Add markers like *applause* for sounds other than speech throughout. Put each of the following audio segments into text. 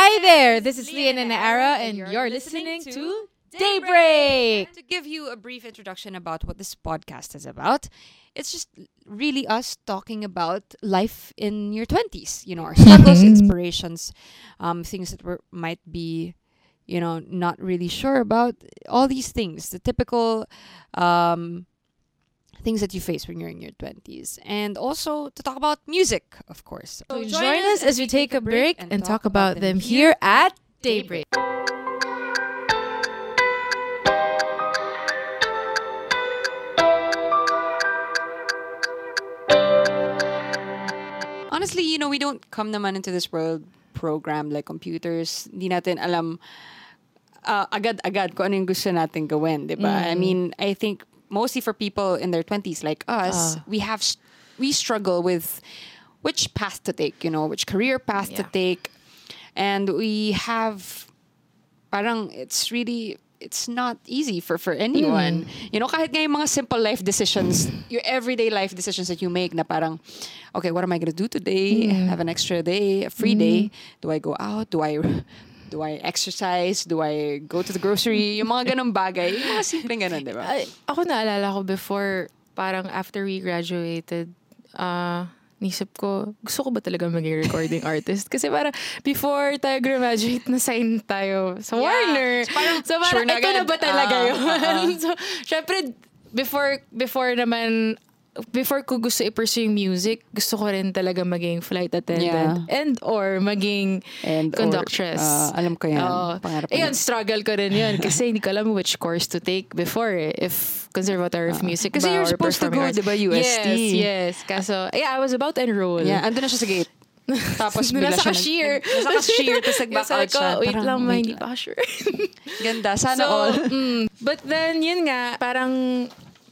Hi there, this is Leanne and Naara, and you're listening to Daybreak. To give you a brief introduction about what this podcast is about, it's just really us talking about life in your 20s, you know, our *laughs* struggles, inspirations, um, things that we might be, you know, not really sure about, all these things, the typical um, things that you face when you're in your 20s. And also to talk about music, of course. So join us as we take a break and talk about them here at Daybreak. honestly, you know, we don't come naman into this world programmed like computers. Hindi natin alam uh, agad-agad kung ano yung gusto natin gawin, di ba? I mean, I think mostly for people in their 20s like us, Ah. we have we struggle with which path to take, you know, which career path to take. And we have parang it's really it's not easy for for anyone. Mm. You know, kahit nga yung mga simple life decisions, your everyday life decisions that you make na parang, okay, what am I gonna do today? Mm. Have an extra day, a free day. Mm. Do I go out? Do I do I exercise? Do I go to the grocery? Yung mga ganong bagay. Yung mga simpleng ganon, di ba? Ay, ako naalala ko before, parang after we graduated, uh, nisip ko, gusto ko ba talaga maging recording *laughs* artist? Kasi parang before tayo graduate, na-sign tayo sa Yeah. Warner. So parang, So parang, sure na ito na agad. ba talaga Ah, yun? ah, *laughs* ah. so, syempre, before, before naman, before ko gusto i-pursue yung music, gusto ko rin talaga maging flight attendant and or maging And or, conductress. ah, alam ko yan. Oo. Pangarap Ayun, yan. struggle ko rin yun. *laughs* Kasi hindi ko alam which course to take before eh, if Conservatory of Music Kasi you're supposed to go, di ba, UST? Yes, yes. Kaso, yeah, I was about to enroll. Yeah, andun na siya sa gate. *laughs* Tapos bigla Nasa siya cashier. Nasa cashier, tapos nag-back out siya. wait Parang, lang, ma, wait hindi pa sure. *laughs* Ganda, sana so, all. mm, but then, yun nga, parang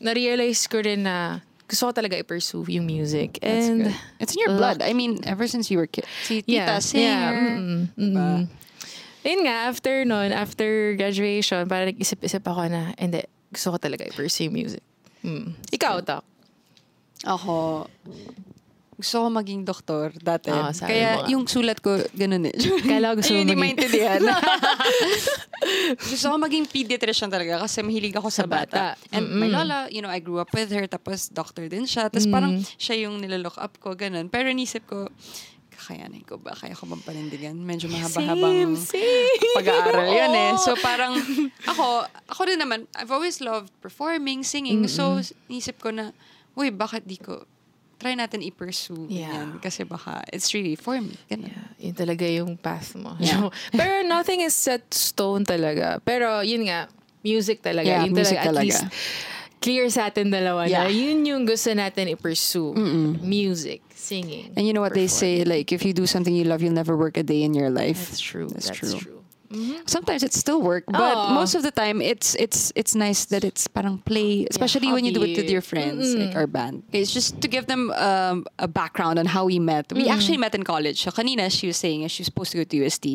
na-realize ko rin na gusto ko talaga i-pursue yung music. That's And, good. It's in your blood. I mean, ever since you were kid. Si tita, yeah, singer. yeah, mm, mm, Diba? Yun nga, after nun, after graduation, parang nag-isip-isip ako na, hindi, gusto ko talaga i-pursue music. Mm. Ikaw, Tak. Ako, gusto ko maging doktor dati. Ah, sabi mo Kaya nga. yung sulat ko, ganun eh. *laughs* Kala ko gusto Ayun, mo hindi maging- maintindihan. *laughs* gusto ko maging pediatrician talaga kasi mahilig ako sa, Sa bata. bata. And my lola, you know, I grew up with her, tapos doctor din siya. Tapos parang Mm. siya yung nilalook up ko, ganun. Pero nisip ko, kakayanin ko ba? Kaya ko bang panindigan? Medyo mahaba-habang same. pag-aaral yan eh. *laughs* Oo. So parang, ako, ako rin naman, I've always loved performing, singing. So, nisip ko na, uy, bakit di ko, try natin i-pursue. Yeah. Yan. Kasi baka, it's really for me. Ganun. Yeah, yun talaga yung path mo. Yeah. So, *laughs* pero nothing is set stone talaga. Pero yun nga, music talaga. Yeah, yun music talaga. At least, clear sa atin dalawa na Yeah. yun yung gusto natin i-pursue. Music, singing. And you know what they say, like, if you do something you love, you'll never work a day in your life. That's true. That's, That's, true. true. Sometimes it's still work, but Oo. most of the time it's it's it's nice that it's parang play, especially when you do it with your friends, like our band. It's just to give them um, a background on how we met. We actually met in college. So kanina she was saying she was supposed to go to UST.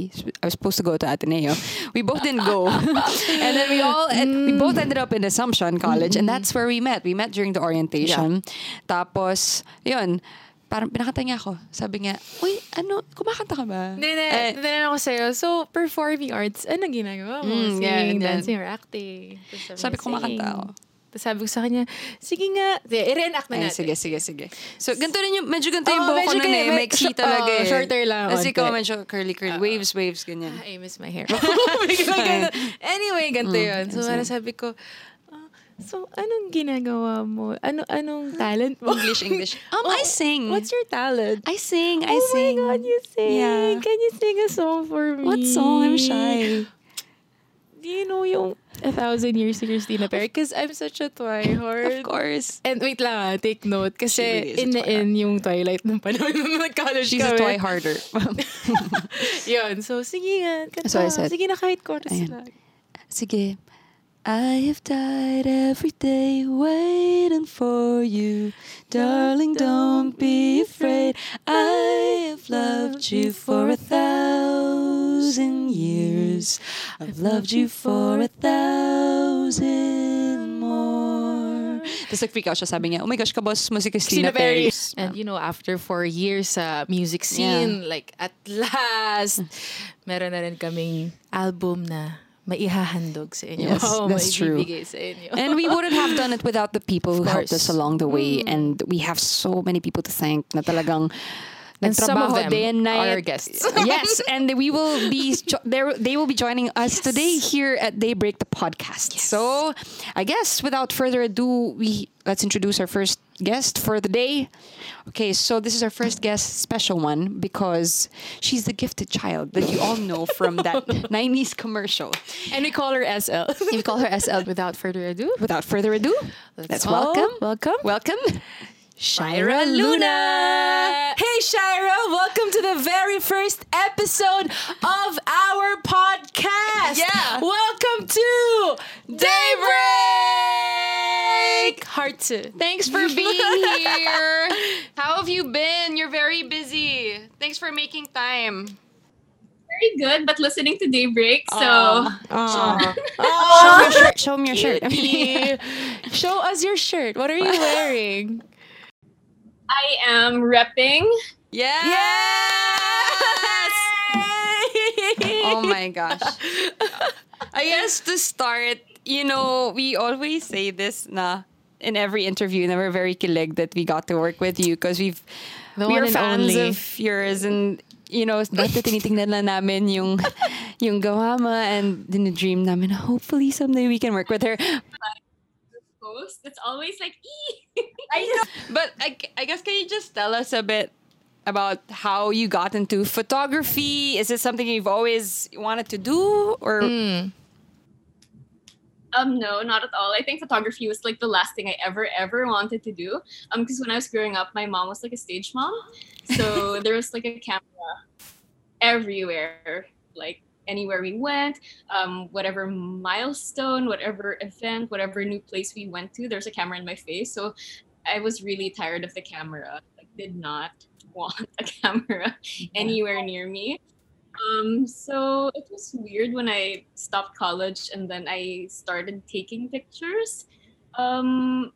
I was supposed to go to Ateneo. We both didn't go, *laughs* and then we all and we both ended up in Assumption College, and that's where we met. We met during the orientation. Tapos yun. Parang pinakanta niya ako. Sabi niya, Uy, ano, kumakanta ka ba? Hindi, hindi. Eh, Tinanong ako sa'yo, so, performing arts, ano ginagawa mo? Mm, Singing, yeah, dancing, or acting? Sabi niya, ko, kumakanta ako. Tapos sabi ko sa kanya, sige nga. Sige, i-reenact na Ay, natin. sige, sige, sige. So, ganito rin yung, medyo ganito yung Oo, buhok ko nun eh. may- sh- talaga oo, eh. shorter lang, Tapos ikaw medyo curly, curly. waves, waves, ganyan. I miss my hair. *laughs* *laughs* Ganun. anyway, ganito yun. So, parang sabi ko, ah, so, anong ginagawa mo? Ano, anong talent mo? English, English. *laughs* Um, Oh, I sing. What's your talent? I sing, I oh sing. my God, you sing. Yeah. Can you sing a song for me? What song? I'm shy. Do you know yung A Thousand Years to Christina Perry? Because I'm such a twihard. Of course. And wait lang take note. Kasi really a in the in yung Twilight ng panahon nung nag-college She's a kami. toy harder. *laughs* Yun. So, sige nga. Kanta. So I said- sige na kahit chorus Ayan. lang. Sige. I have died every day waiting for you. Darling, don't be afraid. I have loved you for a thousand years. I've loved you for a thousand more. Tapos nag-freak out siya, sabi niya, oh my gosh, kabos mo si Christina Christina Perri. And you know, after four years sa music scene, like at last, meron na rin kaming album na maihahandog sa inyo. Yes, Oo, that's true. sa inyo. And we wouldn't have done it without the people who helped us along the way. And we have so many people to thank na talagang And some of them day and night. are guests. *laughs* yes, and we will be jo- there. They will be joining us today here at Daybreak the podcast. So, I guess without further ado, we let's introduce our first guest for the day. Okay, so this is our first guest, special one, because she's the gifted child that you all know from that *laughs* 90s commercial. and we call her SL. We call her SL. Without further ado, Without further ado, let's, all welcome, welcome welcome, Shira Luna. Hey Shira, welcome to the very first episode of our podcast. Yeah. Welcome to Daybreak. Hard to. Thanks for being *laughs* here. How have you been? You're very busy. Thanks for making time. very good, but listening to Daybreak, so Aw. *laughs* Show me your shirt. Show me your shirt. *laughs* Show us your shirt. What are you wearing? I am repping. Yes. Oh my gosh. *laughs* I guess to start, you know, we always say this na in every interview and we're very kilig that we got to work with you because we've The we're fans only. of yours and you know, dati tinitingnan na namin yung *laughs* yung gawama and dinadream namin na hopefully someday we can work with her. Post. It's always like, ee. *laughs* But I, I guess can you just tell us a bit about how you got into photography? Is it something you've always wanted to do or Mm. Um, no, not at all. I think photography was like the last thing I ever, ever wanted to do. Um, because when I was growing up, my mom was like a stage mom, so *laughs* there was like a camera everywhere, like anywhere we went, um, whatever milestone, whatever event, whatever new place we went to, there's a camera in my face. So I was really tired of the camera. Like, did not *laughs* want a camera *laughs* anywhere near me. Um, so it was weird when I stopped college and then I started taking pictures. Um,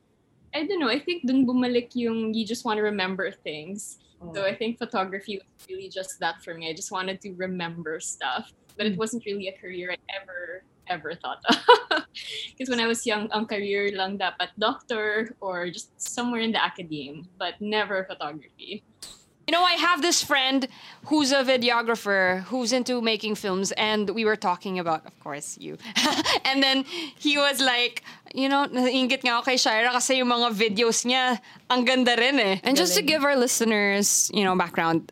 I don't know. I think dun bumalik yung you just want to remember things. So I think photography was really just that for me. I just wanted to remember stuff, but it wasn't really a career I ever ever thought of. *laughs* Because when I was young, ang career lang dapat doctor or just somewhere in the academe, but never photography. You know, I have this friend who's a videographer who's into making films, and we were talking about, of course, you. *laughs* and then he was like, you know, naingit nga ako kay Shira kasi yung mga videos niya, ang ganda rin eh. And just to give our listeners, you know, background,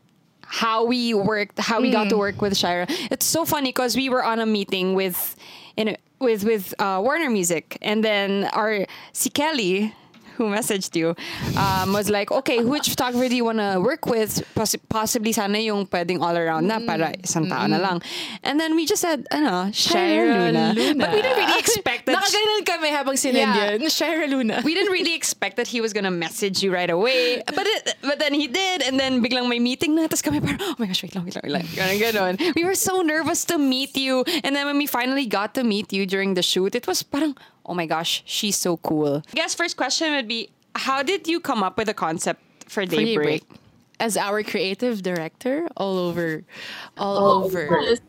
how we worked, how we got to work with Shira. It's so funny because we were on a meeting with, in a, with with uh, Warner Music, and then our si Kelly, who messaged you, um, was like, okay, which photographer do you want to work with? Poss- possibly sana yung pwedeng all around na para isang tao na lang. And then we just said, ano, Shira Luna. But we didn't really expect that. *laughs* Nakaganon kami habang sinend Yeah. yun. Luna. we didn't really expect that he was gonna message you right away. But it, but then he did, and then biglang may meeting na. Tapos kami parang, oh my gosh, wait lang, wait lang, wait lang. Ganon, ganon. We were so nervous to meet you. And then when we finally got to meet you during the shoot, it was parang, oh my gosh, she's so cool. I guess first question would be, how did you come up with the concept for For Daybreak? As our creative director, all over, all over. Yes.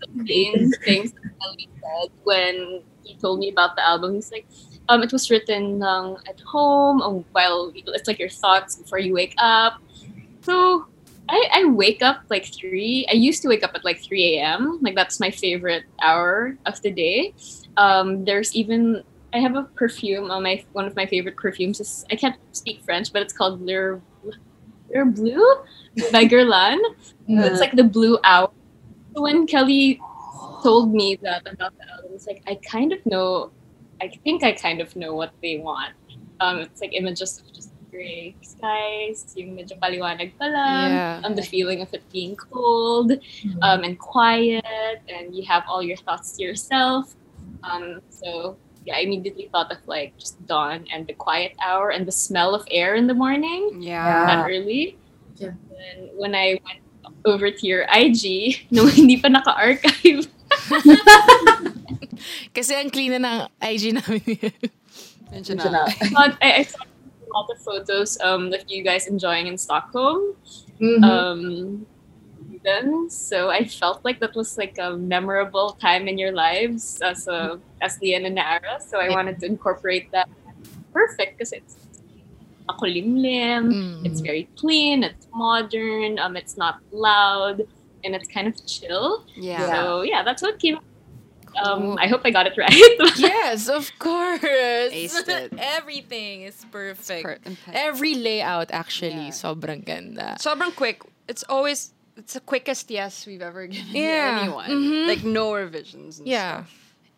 The main things that Ellie said when he told me about the album. He's like, um, it was written um, at home um, while it's like your thoughts before you wake up. So I, I wake up like three. I used to wake up at like three a.m. Like that's my favorite hour of the day. Um, there's even I have a perfume on my one of my favorite perfumes is I can't speak French, but it's called L'Heure Bleue by *laughs* Guerlain. It's like the blue hour. So when Kelly told me that about the album, it's like I kind of know. I think I kind of know what they want. Um, it's like images of just gray skies, yung medyo paliwanag pa lang, Yeah. um, the feeling of it being cold um, and quiet, and you have all your thoughts to yourself. Um, so yeah, I immediately thought of like just dawn and the quiet hour and the smell of air in the morning Yeah. Not early. Yeah. And when I went over to your IG, *laughs* no, hindi pa naka-archive. *laughs* Kasi ang clean na ng IG namin yun. Mention Mention na. na. But I, I saw a lot of photos um, of you guys enjoying in Stockholm. Mhm. Um, Sweden. so I felt like that was like a memorable time in your lives as a as Leanne and Naara. So I wanted to incorporate that. Perfect because it's makulimlim. Mm. It's very clean. It's modern. Um, it's not loud, and it's kind of chill. Yeah. Yeah. So yeah, that's what came. Um, Cool. I hope I got it *laughs* right. yes, of course. Aced it. *laughs* Everything is perfect. Per- impe- Every layout actually, Yeah. sobrang ganda. Sobrang quick. It's always it's the quickest yes we've ever *laughs* given Yeah. anyone. Mhm. Like no revisions. And Yeah.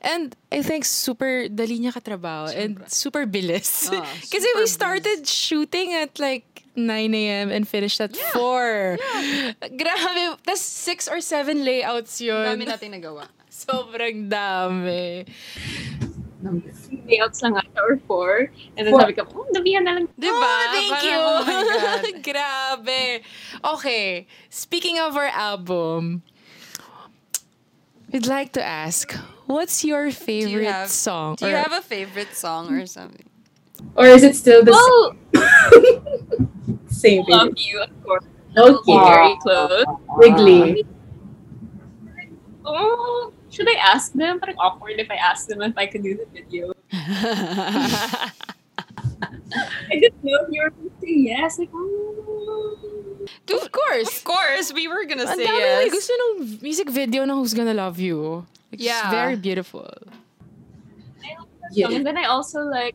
And I think super dali niya katrabaho and super bilis. Ah, *laughs* Kasi we started shooting at like 9 a.m. and finished at 4. Yeah. *laughs* Grabe. Tas 6 or 7 layouts stuff. yun. Dami nating nagawa. Sobrang dami. Layouts lang ata or four. And then Four. sabi ko, oh, nabihan na lang. Diba? Oh, thank Parang, you. oh my *laughs* God. Grabe. Okay. Speaking of our album, we'd like to ask, what's your favorite have- song? Do you Or- have a favorite song or something? Or is it still the Well, *laughs* same? love you, of course. Okay. Very close. Wiggly. Oh, should I ask them? Parang awkward if I ask them if I could do the video. *laughs* I didn't know if you were going to say yes. Like, oh. of course. Of course, we were gonna Ang say dami yes. may gusto ng music video na Who's Gonna Love You. It's Yeah. very beautiful. I like Yeah. And then I also like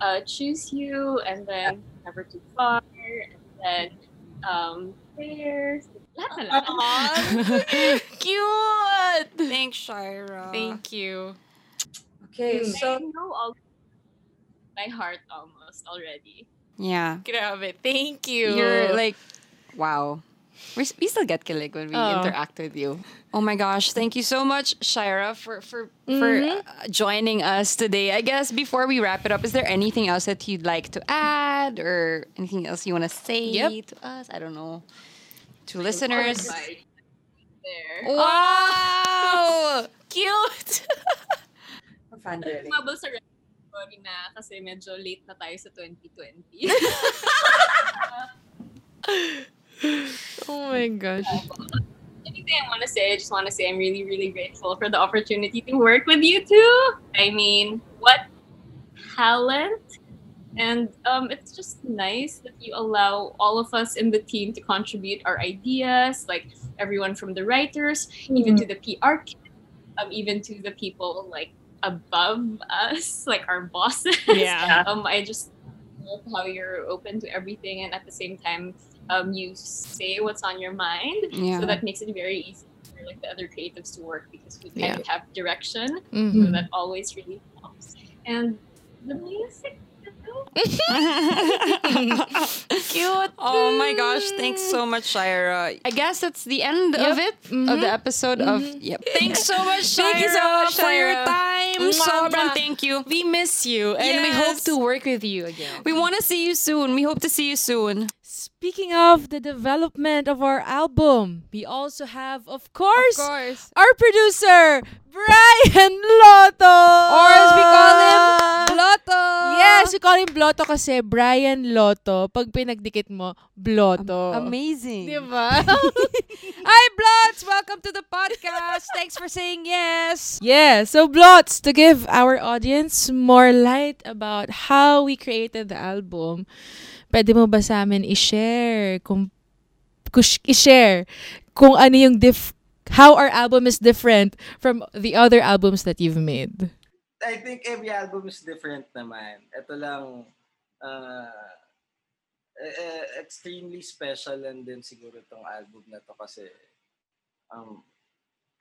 uh, Choose You, and then Never Too Far, and then um, Prayers. Lahat na lahat. Cute! Thanks, Shira. Thank you. Okay, I so know all by heart almost already. Yeah. Grabe. Thank you. You're like, wow. We, we still get kilig when we Oh. interact with you. Oh my gosh! Thank you so much, Shira, for for for Mhm. uh, joining us today. I guess before we wrap it up, is there anything else that you'd like to add, or anything else you want to say Yep. to us? I don't know, to listeners. Bye. There. Wow! *laughs* Cute! fan really. Mabal sa sorry na kasi medyo late na tayo sa 2020. *laughs* oh my gosh. *laughs* Anything I want to say, I just want to say I'm really, really grateful for the opportunity to work with you two. I mean, what talent! And um, it's just nice that you allow all of us in the team to contribute our ideas, like everyone from the writers, even to the PR, um, even to the people like above us, *laughs* like our bosses. Yeah. *laughs* um, I just love how you're open to everything, and at the same time, um, you say what's on your mind. Yeah. So that makes it very easy for like the other creatives to work because we kind Yeah. of have direction. Mhm. So that always really helps. And the music. Cute. Oh my gosh! Thanks so much, Shira. I guess that's the end of Yep. it of mm-hmm. the episode of. Mm-hmm. Yep. Thanks so much, Shira, *laughs* Thank you so much, for your time. Mwah, Sobrang thank you. We miss you and we hope to work with you again. We want to see you soon. We hope to see you soon. Speaking of the development of our album, we also have, of course, course. our producer, Brian Lotto! Or as we call him, Blotto. Yes, we call him Blotto kasi Brian Lotto. Pag pinagdikit mo, Blotto. Amazing. Diba? *laughs* Hi, Blots. Welcome to the podcast. Thanks for saying yes. yeah, so Blots, to give our audience more light about how we created the album, pwede mo ba sa amin i-share kung, kus- i-share kung ano yung dif how our album is different from the other albums that you've made. I think every album is different naman. Ito lang, uh, extremely special and din siguro itong album na to kasi um,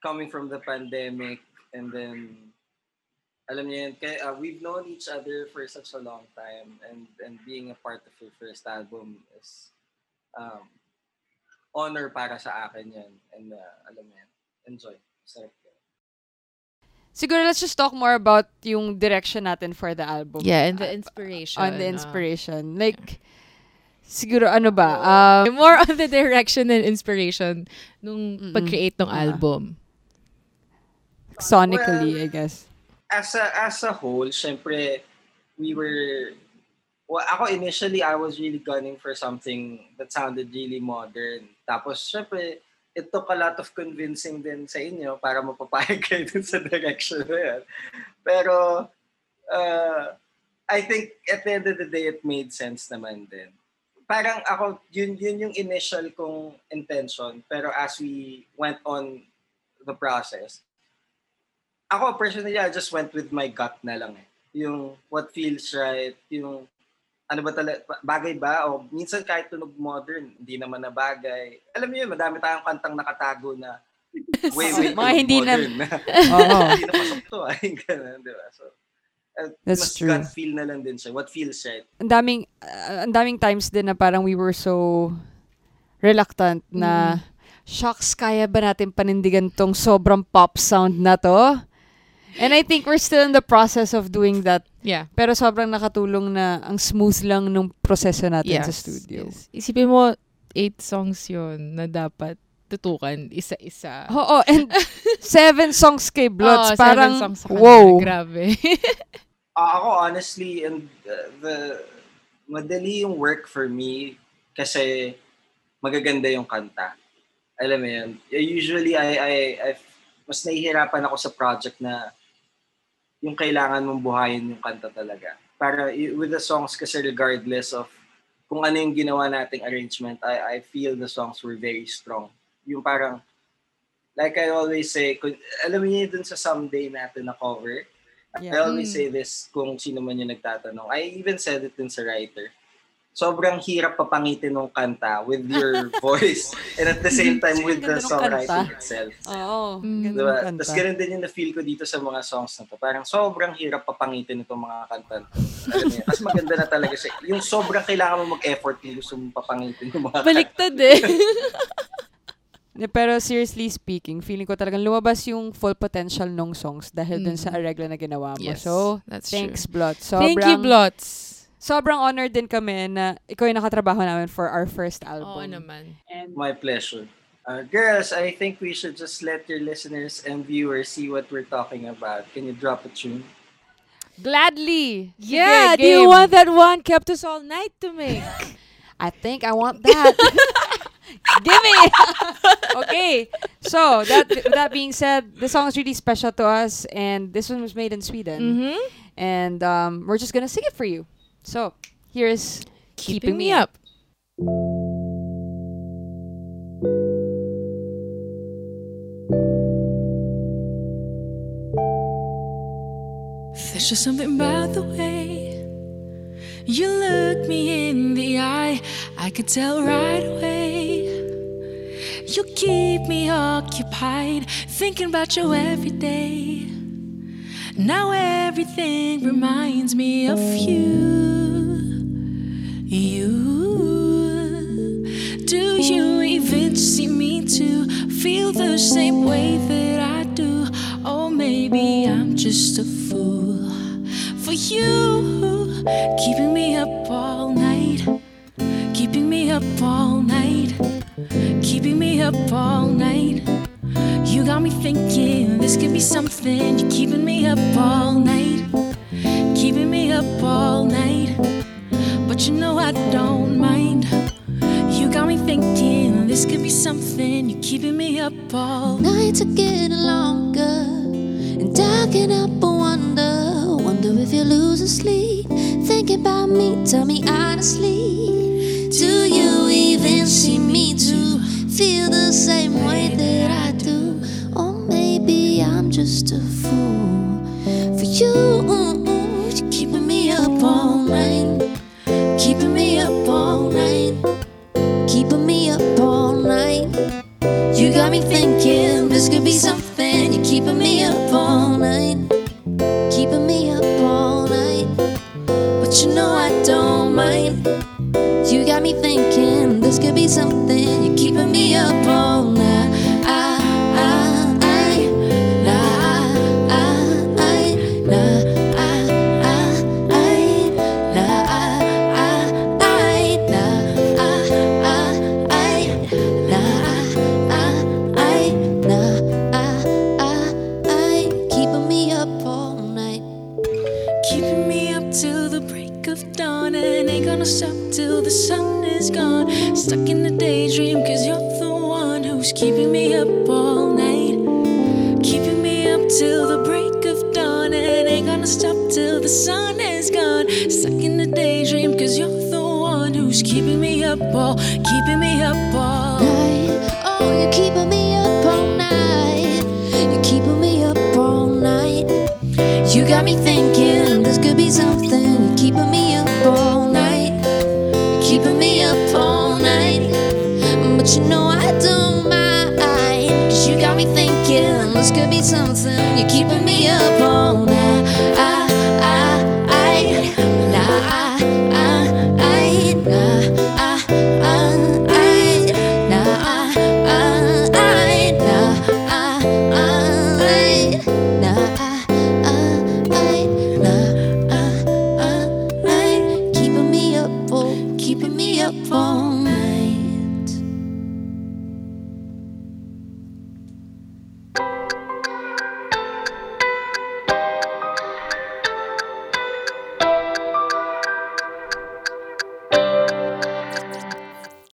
coming from the pandemic and then alam niyo yun, kaya, uh, we've known each other for such a long time and and being a part of your first album is um, honor para sa akin yan and uh, alam mo yan, enjoy. Sarap yun. Siguro let's just talk more about yung direction natin for the album. Yeah, and the Uh, inspiration. on the uh, inspiration. Like, siguro ano ba? Um, *laughs* more on the direction and inspiration nung Mm-mm. pag-create ng Ah. album. sonically, I guess. as a as a whole, syempre we were well, ako initially I was really gunning for something that sounded really modern. Tapos syempre it took a lot of convincing din sa inyo para mapapayag *laughs* kayo dun sa direction na yan. Pero uh, I think at the end of the day it made sense naman din. Parang ako yun yun yung initial kong intention pero as we went on the process ako personally I just went with my gut na lang eh. Yung what feels right, yung ano ba talaga, bagay ba? O minsan kahit tunog modern, hindi naman na bagay. Alam niyo yun, madami tayong kantang nakatago na *laughs* way, way Mga hindi na- modern *laughs* *laughs* na. Oo. hindi na pasok to. Ay, ganun, di ba? So, uh, That's mas true. gut feel na lang din siya. What feels right. ang daming uh, ang daming times din na parang we were so reluctant na shocks kaya ba natin panindigan tong sobrang pop sound na to? And I think we're still in the process of doing that. Yeah. Pero sobrang nakatulong na ang smooth lang nung proseso natin Yes, sa studio. yes. Isipin mo, eight songs yun na dapat tutukan isa-isa. Oo, and *laughs* seven songs kay Bloods. Oo, seven parang, songs sa wow. Grabe. *laughs* Ah, ako honestly and uh, the madali yung work for me kasi magaganda yung kanta. Alam mo yun. Usually I I, I mas nahihirapan ako sa project na yung kailangan mong buhayin yung kanta talaga. Para with the songs kasi regardless of kung ano yung ginawa nating arrangement, I I feel the songs were very strong. Yung parang like I always say, kung, alam niyo dun sa someday natin na cover, I Yeah. always say this kung sino man yung nagtatanong. I even said it din sa writer. Sobrang hirap papangitin ng kanta with your *laughs* voice and at the same time with the ng songwriting kanta. itself. Oo, Mm. ganda Diba? ng kanta. Tapos ganun din yung na-feel ko dito sa mga songs na to. Parang sobrang hirap papangitin itong mga kanta. Kasi maganda na talaga siya. Yung sobrang kailangan mo mag-effort kung gusto mong papangitin yung mga kanta. Baliktad eh. *laughs* Pero seriously speaking, feeling ko talagang lumabas yung full potential ng songs dahil dun sa Mm. aregla na ginawa mo. yes, So, that's thanks, true. Blood. Sobrang, Thank you, Blots. Sobrang honored din kami na ikaw yung nakatrabaho namin for our first Oo album. naman. And My pleasure. Uh, girls, I think we should just let your listeners and viewers see what we're talking about. Can you drop a tune? Gladly! Yeah, Sige, do you want that one kept us all night to make? *laughs* I think I want that. *laughs* Give me! *laughs* okay. So, that that being said, the song is really special to us and this one was made in Sweden. mm-hmm. And um, we're just gonna sing it for you. So, here's Keeping, me up. There's just something about the way you look me in the eye. I could tell right away. You keep me occupied, thinking about you every day. Now everything reminds me of you. You. Do you even see me too? Feel the same way that I do? Or maybe I'm just a fool for you. Keeping me up all night. Keeping me up all night. Keeping me up all night. You got me thinking this could be something. You're keeping me up all night. Keeping me up all night. But you know I don't mind. You got me thinking this could be something. You're keeping me up all night. Are getting longer, and can't help but wonder, wonder if you're losing sleep. Thinking about me, tell me honestly, do you even see me too? Feel the same way that I just a fool for you. You're keeping me up all night, keeping me up all night, keeping me up all night. You got me thinking this could be something. You're keeping me up all night, keeping me up all night. But you know I don't mind. You got me thinking this could be something. gonna stop till the sun is gone. Stuck in the daydream, cause you're the one who's keeping me up all night. Keeping me up till the break of dawn. And ain't gonna stop till the sun is gone. Stuck in the daydream, cause you're the one who's keeping me up all, keeping me up all night. Oh, you're keeping me up all night. You're keeping me up all night. You got me thinking this could be something. But you know I don't mind. Cause you got me thinking this could be something. You're keeping me up night.